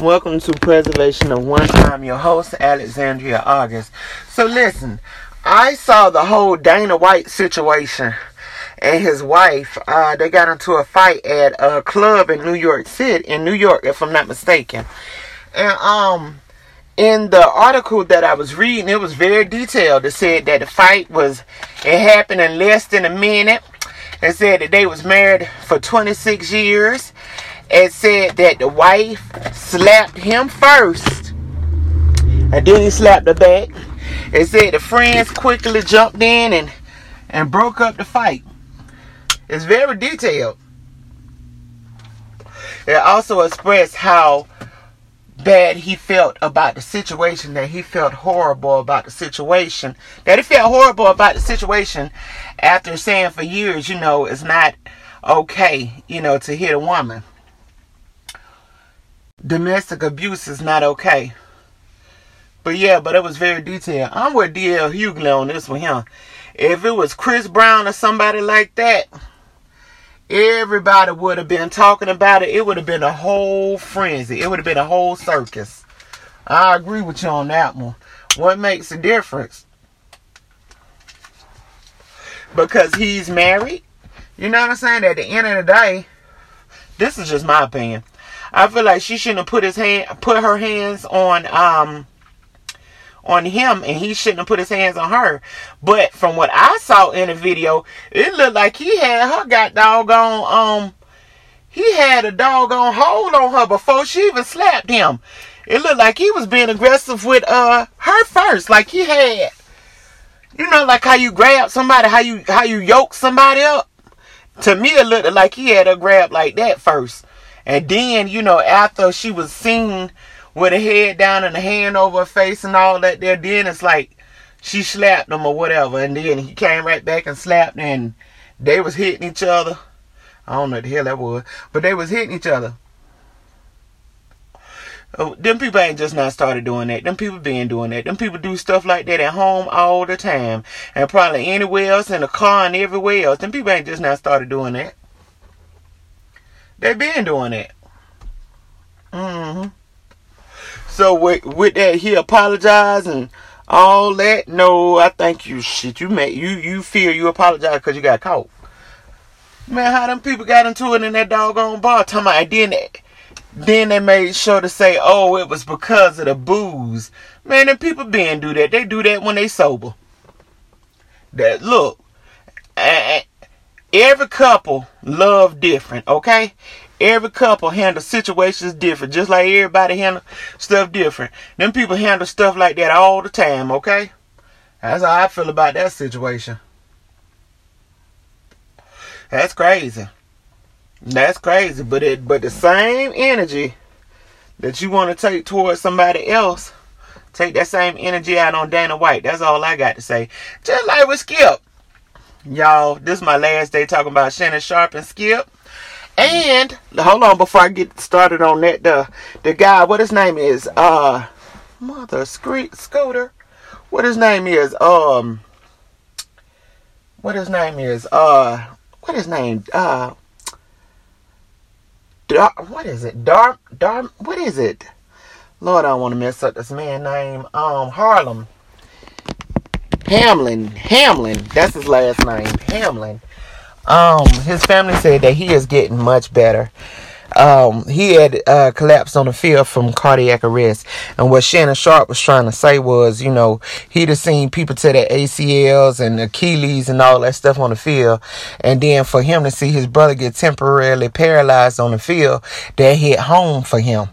Welcome to Preservation of One. I'm your host, Alexandria August. So listen, I saw the whole Dana White situation and his wife. Uh, they got into a fight at a club in New York City, in New York, if I'm not mistaken. And um, in the article that I was reading, it was very detailed. It said that the fight was it happened in less than a minute. It said that they was married for 26 years. It said that the wife slapped him first, and then he slapped her back. It said the friends quickly jumped in and and broke up the fight. It's very detailed. It also expressed how bad he felt about the situation, that he felt horrible about the situation, that he felt horrible about the situation after saying for years, you know, it's not okay, you know, to hit a woman. Domestic abuse is not okay. But yeah, but it was very detailed. I'm with DL Hughley on this one here. If it was Chris Brown or somebody like that, everybody would have been talking about it. It would have been a whole frenzy. It would have been a whole circus. I agree with you on that one. What makes a difference? Because he's married. You know what I'm saying? At the end of the day, this is just my opinion. I feel like she shouldn't have put his hand put her hands on um on him and he shouldn't have put his hands on her. But from what I saw in the video, it looked like he had her got doggone um he had a doggone hold on her before she even slapped him. It looked like he was being aggressive with uh her first. Like he had you know like how you grab somebody, how you how you yoke somebody up. To me it looked like he had a grab like that first. And then, you know, after she was seen with her head down and a hand over her face and all that there. Then it's like she slapped him or whatever. And then he came right back and slapped and they was hitting each other. I don't know the hell that was. But they was hitting each other. Oh, them people ain't just not started doing that. Them people been doing that. Them people do stuff like that at home all the time. And probably anywhere else in the car and everywhere else. Them people ain't just not started doing that. They been doing that. Mm-hmm. So with with that, he apologized and all that. No, I think you shit. You made you you feel you apologize because you got caught. Man, how them people got into it in that doggone bar? Talking about, and then they, then they made sure to say, oh, it was because of the booze. Man, them people been do that. They do that when they sober. That look, every couple love different, okay? Every couple handle situations different, just like everybody handle stuff different. Them people handle stuff like that all the time, okay? That's how I feel about that situation. That's crazy. That's crazy, but it but the same energy that you want to take towards somebody else, take that same energy out on Dana White. That's all I got to say. Just like with Skip. Y'all, this is my last day talking about Shannon Sharpe and Skip. And hold on before I get started on that. The the guy, what his name is, uh, mother scooter. What his name is, um, what his name is, uh, what his name, uh, Dar- what is it, Dar, Dar, what is it? Lord, I don't want to mess up this man name. Um, Harlem. Hamlin, Hamlin, that's his last name, Hamlin. Um, his family said that he is getting much better. Um, he had uh, collapsed on the field from cardiac arrest. And what Shannon Sharpe was trying to say was, you know, he'd have seen people to their ACLs and Achilles and all that stuff on the field. And then for him to see his brother get temporarily paralyzed on the field, that hit home for him.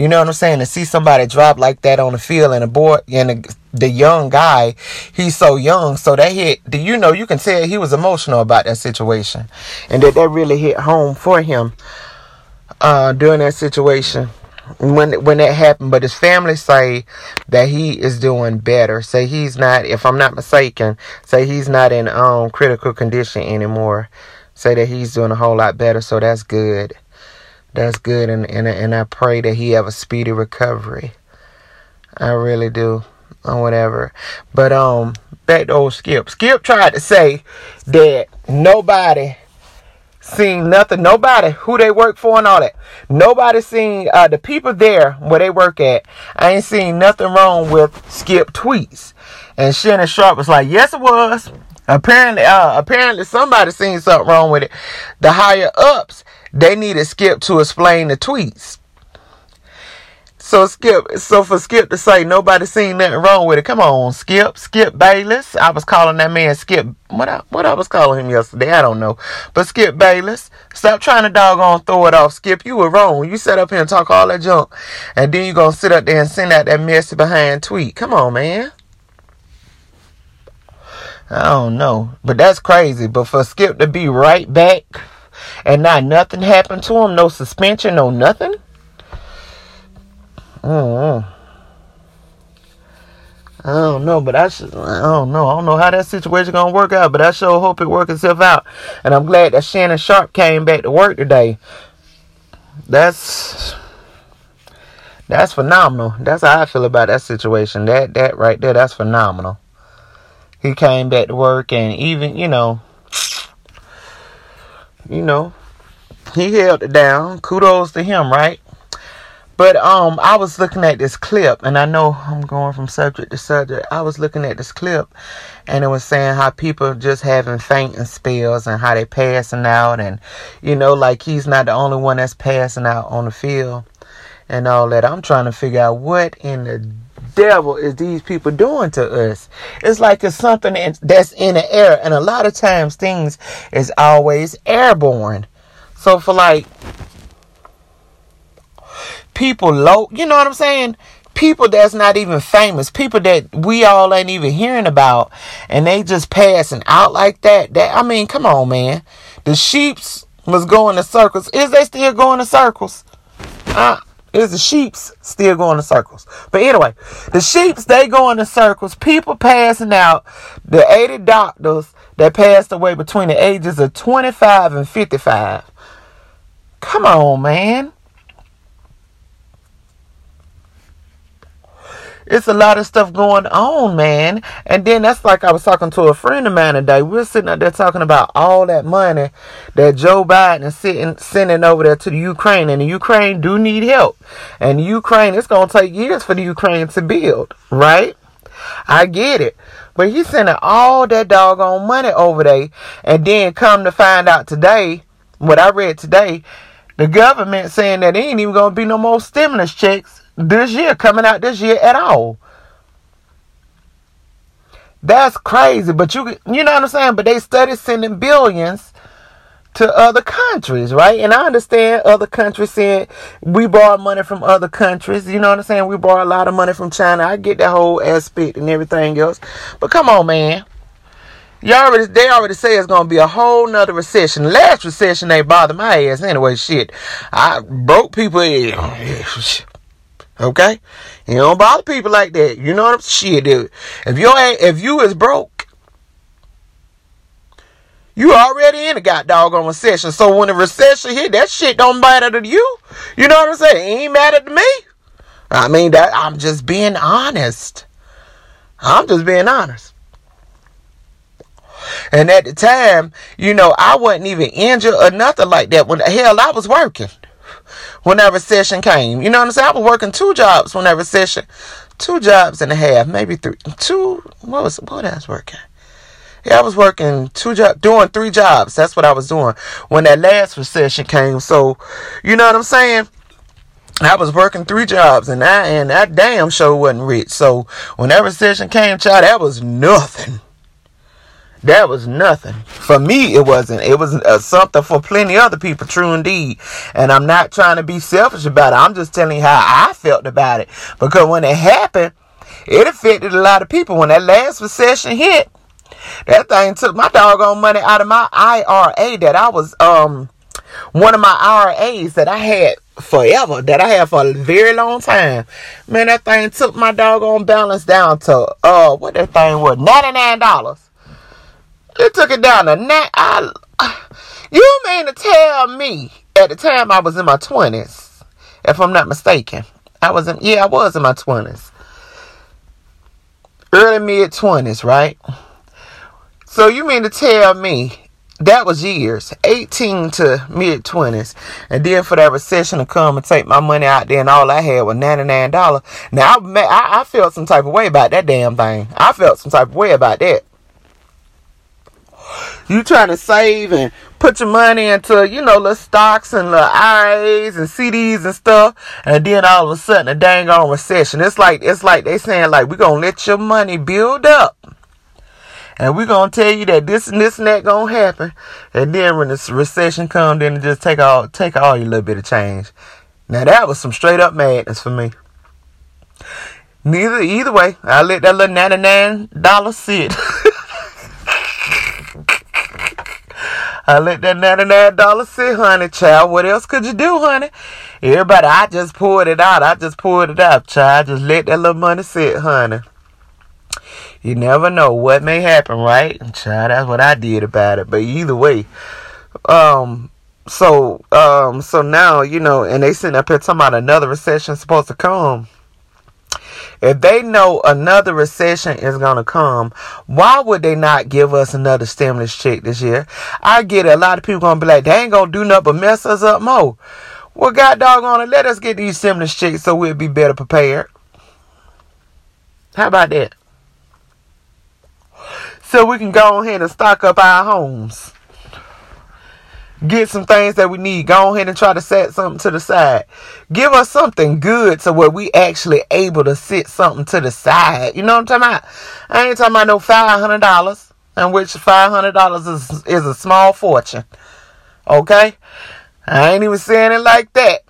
You know what I'm saying? To see somebody drop like that on the field and a boy and a, the young guy, he's so young. So that hit, do you know, you can tell he was emotional about that situation. And that that really hit home for him uh, during that situation when when that happened. But his family say that he is doing better. Say he's not, if I'm not mistaken, say he's not in um critical condition anymore. Say that he's doing a whole lot better. So that's good. That's good, and and and I pray that he have a speedy recovery. I really do, or whatever. But um, back to old Skip. Skip tried to say that nobody seen nothing. Nobody who they work for and all that. Nobody seen uh, the people there where they work at. I ain't seen nothing wrong with skip tweets. And Shannon Sharpe was like, yes, it was. Apparently, uh, apparently somebody seen something wrong with it. The higher ups, they needed Skip to explain the tweets. So Skip, so for Skip to say nobody seen nothing wrong with it, come on, Skip, Skip Bayless. I was calling that man Skip. What I, what I was calling him yesterday, I don't know. But Skip Bayless, stop trying to doggone throw it off. Skip, you were wrong. You sat up here and talk all that junk, and then you gonna sit up there and send out that messy behind tweet. Come on, man. I don't know, but that's crazy. But for Skip to be right back and not nothing happened to him, no suspension, no nothing. Mm-hmm. I don't know, but I should. I don't know. I don't know how that situation gonna work out, but I sure hope it works itself out. And I'm glad that Shannon Sharpe came back to work today. That's that's phenomenal. That's how I feel about that situation. That that right there, that's phenomenal. He came back to work, and even you know, you know, he held it down. Kudos to him, right? But um, I was looking at this clip, and I know I'm going from subject to subject. I was looking at this clip, and it was saying how people just having fainting spells and how they passing out, and you know, like he's not the only one that's passing out on the field and all that. I'm trying to figure out what in the devil is these people doing to us. It's like it's something that's in the air, and a lot of times things is always airborne. So for like people low, you know what I'm saying? People that's not even famous, people that we all ain't even hearing about, and they just passing out like that. That I mean, come on, man. The sheeps was going in circles. Is they still going in circles? Uh, is the sheeps still going in circles? But anyway, the sheeps they go in circles. People passing out. The 80 doctors that passed away between the ages of 25 and 55. Come on, man. It's a lot of stuff going on, man. And then that's like I was talking to a friend of mine today. We are sitting up there talking about all that money that Joe Biden is sitting, sending over there to the Ukraine. And the Ukraine do need help. And the Ukraine, it's going to take years for the Ukraine to build, right? I get it. But he's sending all that doggone money over there. And then come to find out today, what I read today, the government saying that ain't even going to be no more stimulus checks this year, coming out this year at all. That's crazy, but you you know what I'm saying? But they started sending billions to other countries, right? And I understand other countries saying we borrow money from other countries. You know what I'm saying? We borrow a lot of money from China. I get that whole aspect and everything else. But come on, man. You already they already say it's gonna be a whole nother recession. Last recession they bothered my ass anyway. Shit, I broke people. Okay? You don't bother people like that. You know what I'm shit, dude. If you ain't if you is broke, you already in a got doggone recession. So when the recession hit, that shit don't matter to you. You know what I'm saying? It ain't matter to me. I mean that I'm just being honest. I'm just being honest. And at the time, you know, I wasn't even injured or nothing like that. When the hell I was working when that recession came. You know what I'm saying? I was working two jobs when that recession, two jobs and a half, maybe three, two. What was what I was working? Yeah, I was working two jobs, doing three jobs. That's what I was doing when that last recession came. So, you know what I'm saying? I was working three jobs and I and that damn show wasn't rich. So when that recession came, child, that was nothing. That was nothing. For me, it wasn't. It was uh, something for plenty other people, true indeed. And I'm not trying to be selfish about it. I'm just telling you how I felt about it. Because when it happened, it affected a lot of people. When that last recession hit, that thing took my doggone money out of my IRA that I was, um, one of my IRAs that I had forever, that I had for a very long time. Man, that thing took my doggone balance down to, uh, what that thing was, $99. It took it down to nine. I, you mean to tell me at the time I was in my twenties, if I'm not mistaken, I was in yeah I was in my twenties, early mid twenties, right? So you mean to tell me that was years, 18 to mid 20s. And then for that recession to come and take my money out there, and all I had was $99. Now, I, I felt some type of way about that damn thing. I felt some type of way about that. You trying to save and put your money into, you know, little stocks and little IRAs and CDs and stuff, and then all of a sudden a dang on recession. It's like it's like they saying like we're gonna let your money build up and we're gonna tell you that this and this and that gonna happen. And then when this recession comes, then just take all take all your little bit of change. Now that was some straight up madness for me. Neither either way, I let that little ninety nine dollar sit. I let that ninety nine dollar sit, honey, child. What else could you do, honey? Everybody, I just poured it out. I just poured it out, child. Just let that little money sit, honey. You never know what may happen, right? Child, that's what I did about it. But either way, um, so um, so now you know, and they sitting up here talking about another recession supposed to come. If they know another recession is gonna come, why would they not give us another stimulus check this year? I get it. A lot of people gonna be like, they ain't gonna do nothing but mess us up more. Well, God doggone it, let us get these stimulus checks so we'll be better prepared. How about that? so we can go ahead and stock up our homes. Get some things that we need. Go ahead and try to set something to the side. Give us something good so where we actually able to sit something to the side. You know what I'm talking about? I ain't talking about no five hundred dollars, in which five hundred dollars is is a small fortune. Okay, I ain't even saying it like that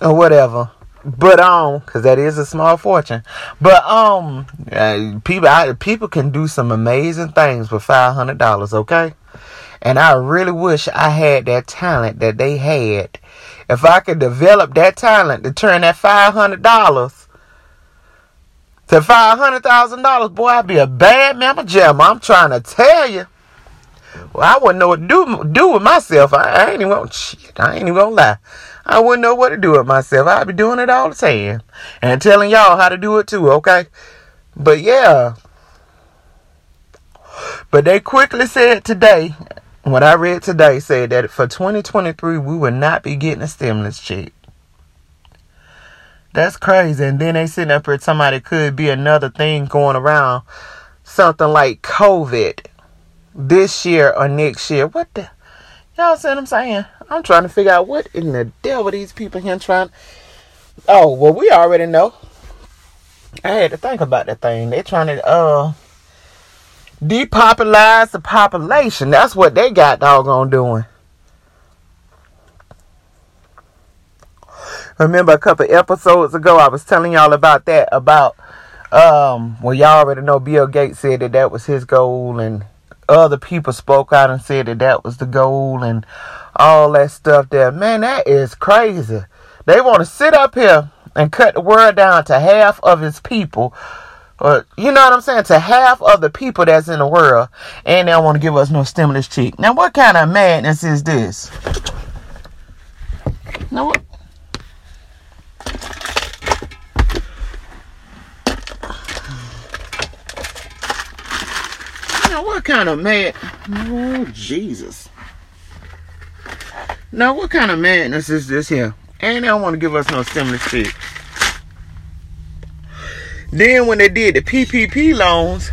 or whatever. But um, cause that is a small fortune. But um, uh, people I, people can do some amazing things for five hundred dollars. Okay, and I really wish I had that talent that they had. If I could develop that talent to turn that five hundred dollars to five hundred thousand dollars, boy, I'd be a bad member jam. I'm trying to tell you. Well, I wouldn't know what to do do with myself. I, I ain't even gonna, shit. I ain't even gonna lie. I wouldn't know what to do with myself. I'd be doing it all the time and telling y'all how to do it too, okay? But yeah. But they quickly said today, what I read today said that for 2023 we will not be getting a stimulus check. That's crazy. And then they sitting up here somebody could be another thing going around, something like COVID this year or next year. What the Y'all see what I'm saying? I'm trying to figure out what in the devil these people here trying. Oh, well, we already know. I had to think about that thing. They're trying to uh depopularize the population. That's what they got doggone doing. Remember a couple episodes ago, I was telling y'all about that. About um, well, y'all already know Bill Gates said that that was his goal, and other people spoke out and said that that was the goal and all that stuff there. Man, that is crazy. They want to sit up here and cut the world down to half of its people. Or, you know what I'm saying? To half of the people that's in the world. And they don't want to give us no stimulus check. Now, what kind of madness is this? Now, what? Now, what kind of mad? Oh, Jesus. Now, what kind of madness is this here? And they don't want to give us no stimulus check. Then, when they did the PPP loans,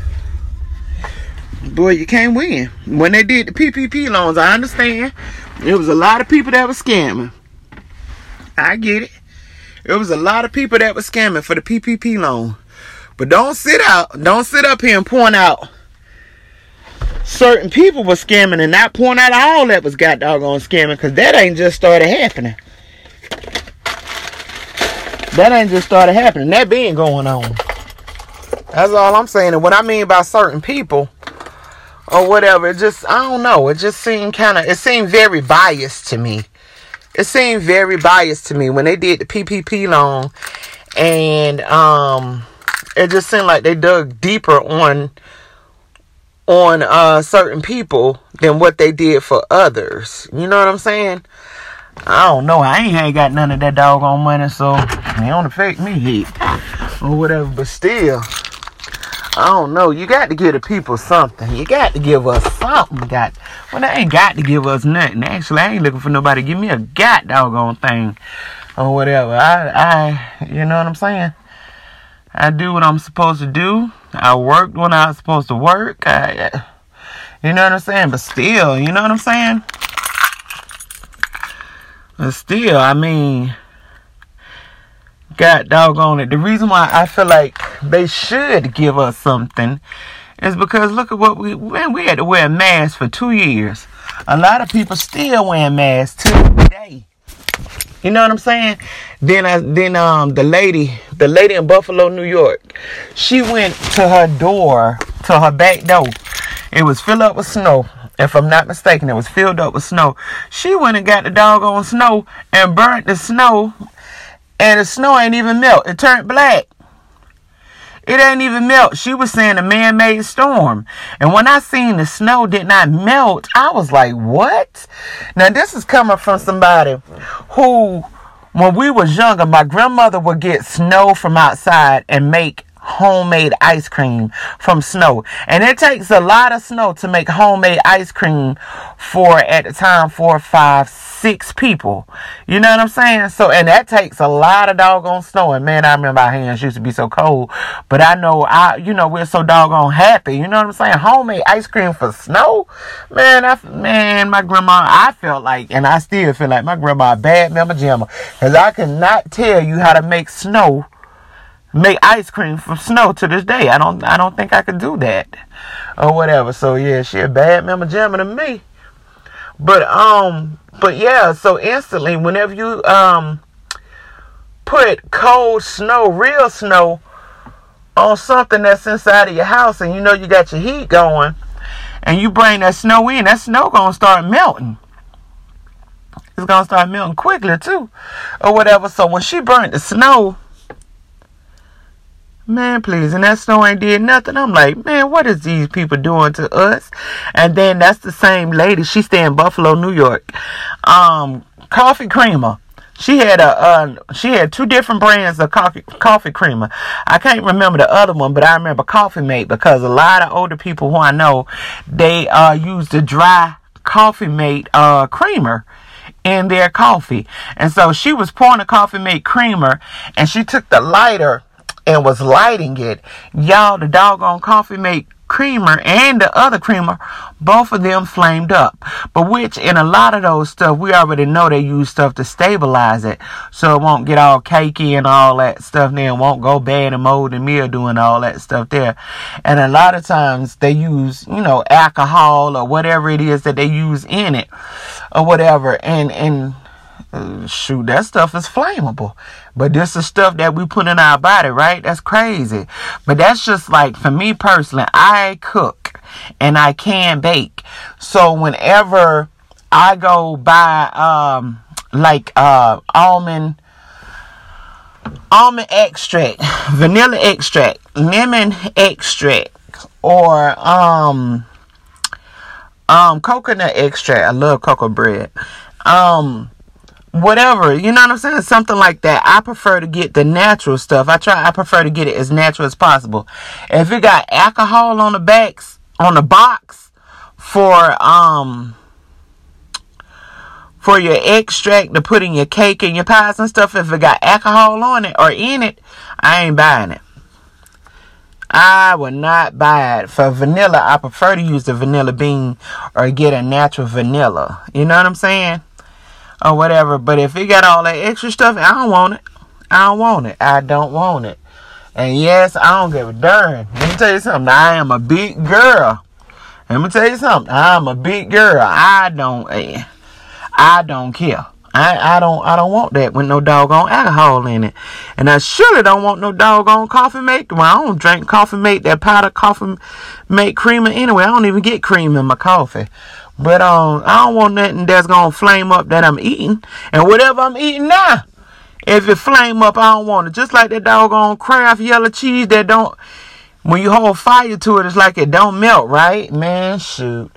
boy, you can't win. When they did the PPP loans, I understand there was a lot of people that were scamming. I get it. There was a lot of people that were scamming for the PPP loan. But don't sit out, don't sit up here and point out certain people were scamming and not point out all that was got doggone scamming because that ain't just started happening. That ain't just started happening. That been going on. That's all I'm saying. And what I mean by certain people or whatever, it just I don't know. It just seemed kind of it seemed very biased to me. It seemed very biased to me when they did the PPP loan, and um, it just seemed like they dug deeper on on uh, certain people than what they did for others. You know what I'm saying? I don't know. I ain't, ain't got none of that doggone money, so it don't affect me heat or whatever. But still, I don't know. You got to give the people something. You got to give us something. Got Well, they ain't got to give us nothing. Actually, I ain't looking for nobody give me a god doggone thing or whatever. I, I, you know what I'm saying? I do what I'm supposed to do. I worked when I was supposed to work. I, you know what I'm saying? But still, you know what I'm saying? But still, I mean, God doggone it. The reason why I feel like they should give us something is because look at what we man, we had to wear masks for two years. A lot of people still wearing masks today. You know what I'm saying? Then I then um the lady the lady in Buffalo, New York, she went to her door to her back door. It was filled up with snow. If I'm not mistaken, it was filled up with snow. She went and got the doggone snow and burnt the snow, and the snow ain't even melt. It turned black. It ain't even melt. She was saying a man-made storm. And when I seen the snow did not melt, I was like, what? Now this is coming from somebody who, when we was younger, my grandmother would get snow from outside and make homemade ice cream from snow. And it takes a lot of snow to make homemade ice cream for, at the time, four, five, six people. You know what I'm saying? So, and that takes a lot of doggone snow. And man, I remember our hands used to be so cold. But I know, I, you know, we're so doggone happy. You know what I'm saying? Homemade ice cream for snow. Man, I, man, my grandma, I felt like, and I still feel like my grandma bad member jammer. Cause I cannot tell you how to make snow make ice cream from snow to this day. I don't I don't think I could do that. Or whatever. So yeah, she a bad member jammer to me. But um but yeah, so instantly whenever you um put cold snow, real snow on something that's inside of your house and you know you got your heat going and you bring that snow in, that snow gonna start melting. It's gonna start melting quickly too. Or whatever. So when she burnt the snow, Man, please. And that snow ain't did nothing. I'm like, man, what is these people doing to us? And then that's the same lady. She stay in Buffalo, New York. Um, coffee creamer. She had a uh, she had two different brands of coffee coffee creamer. I can't remember the other one, but I remember Coffee Mate because a lot of older people who I know they uh use the dry Coffee Mate uh creamer in their coffee. And so she was pouring a Coffee Mate creamer and she took the lighter and was lighting it, y'all, the doggone coffee mate creamer and the other creamer, both of them flamed up. But which in a lot of those stuff, we already know they use stuff to stabilize it. So it won't get all cakey and all that stuff there. It won't go bad and mold and mildew and all that stuff there. And a lot of times they use, you know, alcohol or whatever it is that they use in it or whatever. And, and, shoot, that stuff is flammable. But this is stuff that we put in our body, right? That's crazy. But that's just like, for me personally, I cook and I can bake. So whenever I go buy, um, like, uh, almond, almond extract, vanilla extract, lemon extract, or, um, um, coconut extract. I love cocoa bread. Um, whatever you know what i'm saying something like that i prefer to get the natural stuff i try i prefer to get it as natural as possible if it got alcohol on the backs on the box for um for your extract to put in your cake and your pies and stuff if it got alcohol on it or in it i ain't buying it I would not buy it. For vanilla, I prefer to use the vanilla bean or get a natural vanilla. You know what I'm saying? Or whatever. But if it got all that extra stuff, I don't want it. I don't want it. I don't want it. And yes, I don't give a darn. Let me tell you something. I am a big girl. Let me tell you something. I'm a big girl. I don't. Eh, I don't care. I, I don't I don't want that with no doggone alcohol in it. And I surely don't want no doggone coffee mate. Well, I don't drink coffee mate, that powder coffee mate creamer anyway. I don't even get cream in my coffee. But um, I don't want nothing that's gonna flame up that I'm eating. And whatever I'm eating now, if it flame up, I don't want it. Just like that doggone Kraft yellow cheese that don't. When you hold fire to it, it's like it don't melt, right? Man, shoot.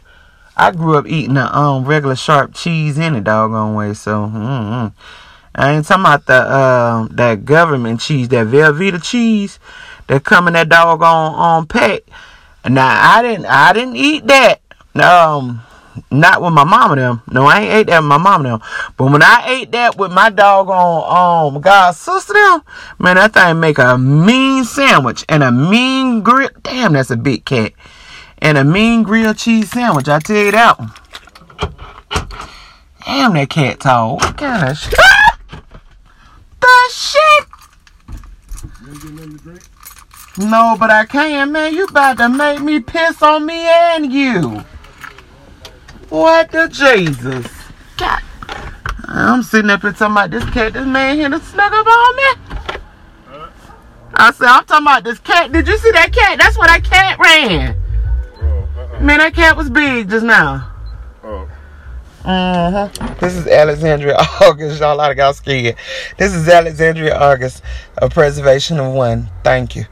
I grew up eating the um regular sharp cheese any doggone way, so mm-hmm. I ain't talking about the uh, that government cheese, that Velveeta cheese that come in that doggone um pack. Now I didn't I didn't eat that. Um Not with my mama them. No, I ain't ate that with my mama them. But when I ate that with my dog on um God sister them, man, that thing make a mean sandwich and a mean grill. Damn, that's a big cat. And a mean grilled cheese sandwich. I tell you that. Damn, that cat tall. What kind of shit? the shit? No, but I can, man. You about to make me piss on me and you. What the Jesus? God. I'm sitting up here talking about this cat, this man here to snug up on me. I said, I'm talking about this cat. Did you see that cat? That's where that cat ran. Man, that cat was big just now. Mm-hmm. This is Alexandria August. Y'all, I got scared. This is Alexandria August, a preservation of one. Thank you.